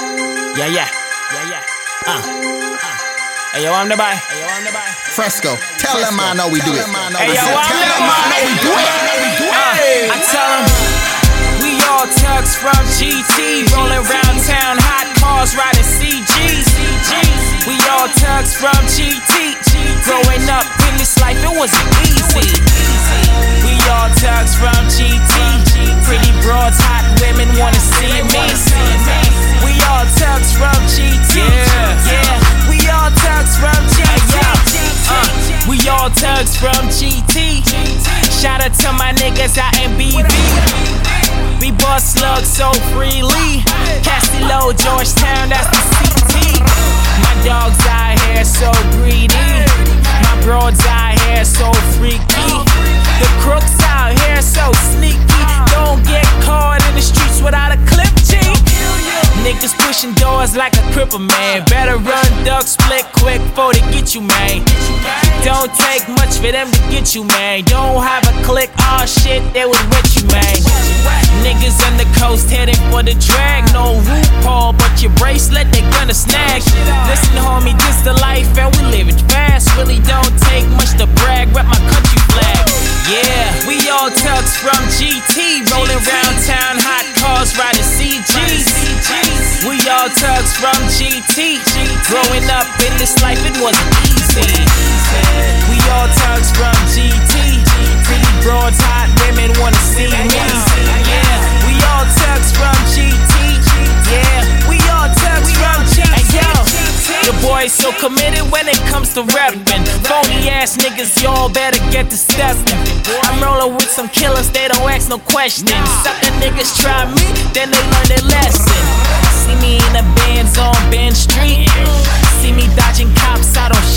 Yeah, yeah, yeah, yeah. Uh, uh. Hey, yo, I'm the boy. Hey, yo, I'm the boy. Freszko, tell them I know we do it. Hey, yo, I'm Tell the them I know we do it. Uh, I tell them we all tucks from GT, rolling round town, hot cars, so freely. Castillo, Georgetown, that's the CT. My dogs out here so greedy. Niggas pushing doors like a cripple, man. Better run, duck, split quick before they get you, man. Don't take much for them to get you, man. Don't have a click, oh shit, they would wet you, man. Niggas on the coast heading for the drag. No RuPaul, but your bracelet they gonna snag. Listen, homie, this the life and we live it fast. Really don't take much to brag. Rep my country flag. Yeah, we all tugs from GT, rolling round town, hot cars, riding CGs. We all tugs from GT. Growing up in this life, it wasn't easy. We all tugs from GT. Pretty broads, hot women wanna see me. Yeah, we all tugs from GT. Yeah, we all tugs from GT. The boys so committed when it comes to rapping. Phony ass niggas, y'all better get to stepping. I'm rolling with some killers, they don't ask no questions. Sucker niggas try me, then they learn their lesson.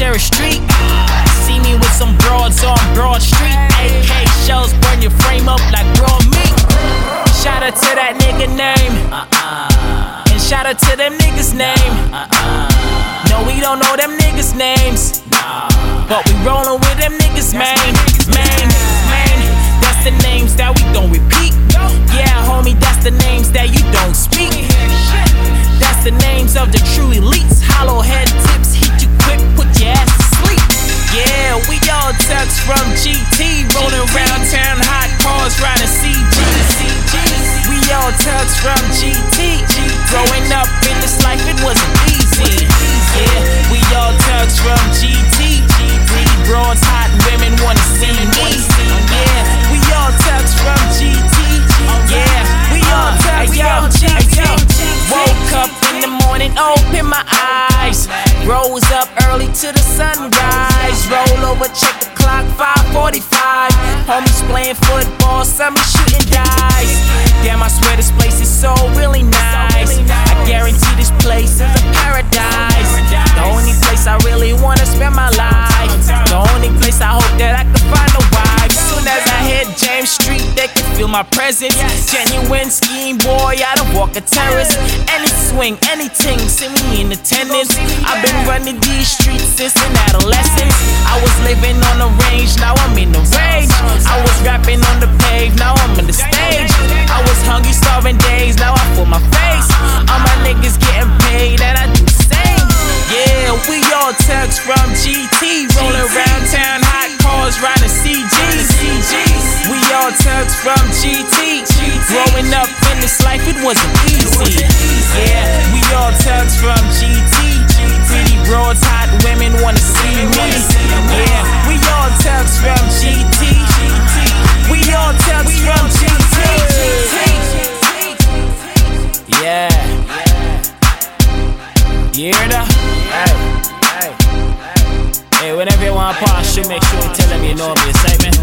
Cops out on Sheriff Street. See me with some broads on Broad Street. AK shells burn your frame up like raw meat. Shout out to that nigga name. Uh-uh. And shout out to them niggas name. Uh-uh. No, we don't know them niggas names. But we rollin' with them niggas, man. Sunrise. Roll over, check the clock, 5:45. Homies playing football, some is shooting dice. Damn, I swear this place is so really nice. I guarantee this place is a paradise. The only place I really wanna spend my life. The only place I hope that I can find a wife. Soon as I hit James Street, they can feel my presence. Genuine scheme boy, I don't walk a terrace. Any swing, anything, see me in attendance. I've been running these streets since an adolescence. I was living on the range, now I'm in the rage. I was rapping on the page, now I'm on the stage. I was hungry, starving days, now I feel my face. All my niggas getting paid, and I do the same. Yeah, we all tugs from GT, rolling around all from GT. Growing up in this life, it wasn't easy. Yeah, we all tugs from GT. Pretty broads, hot women Pass, you make sure you tell them you know me. Excitement.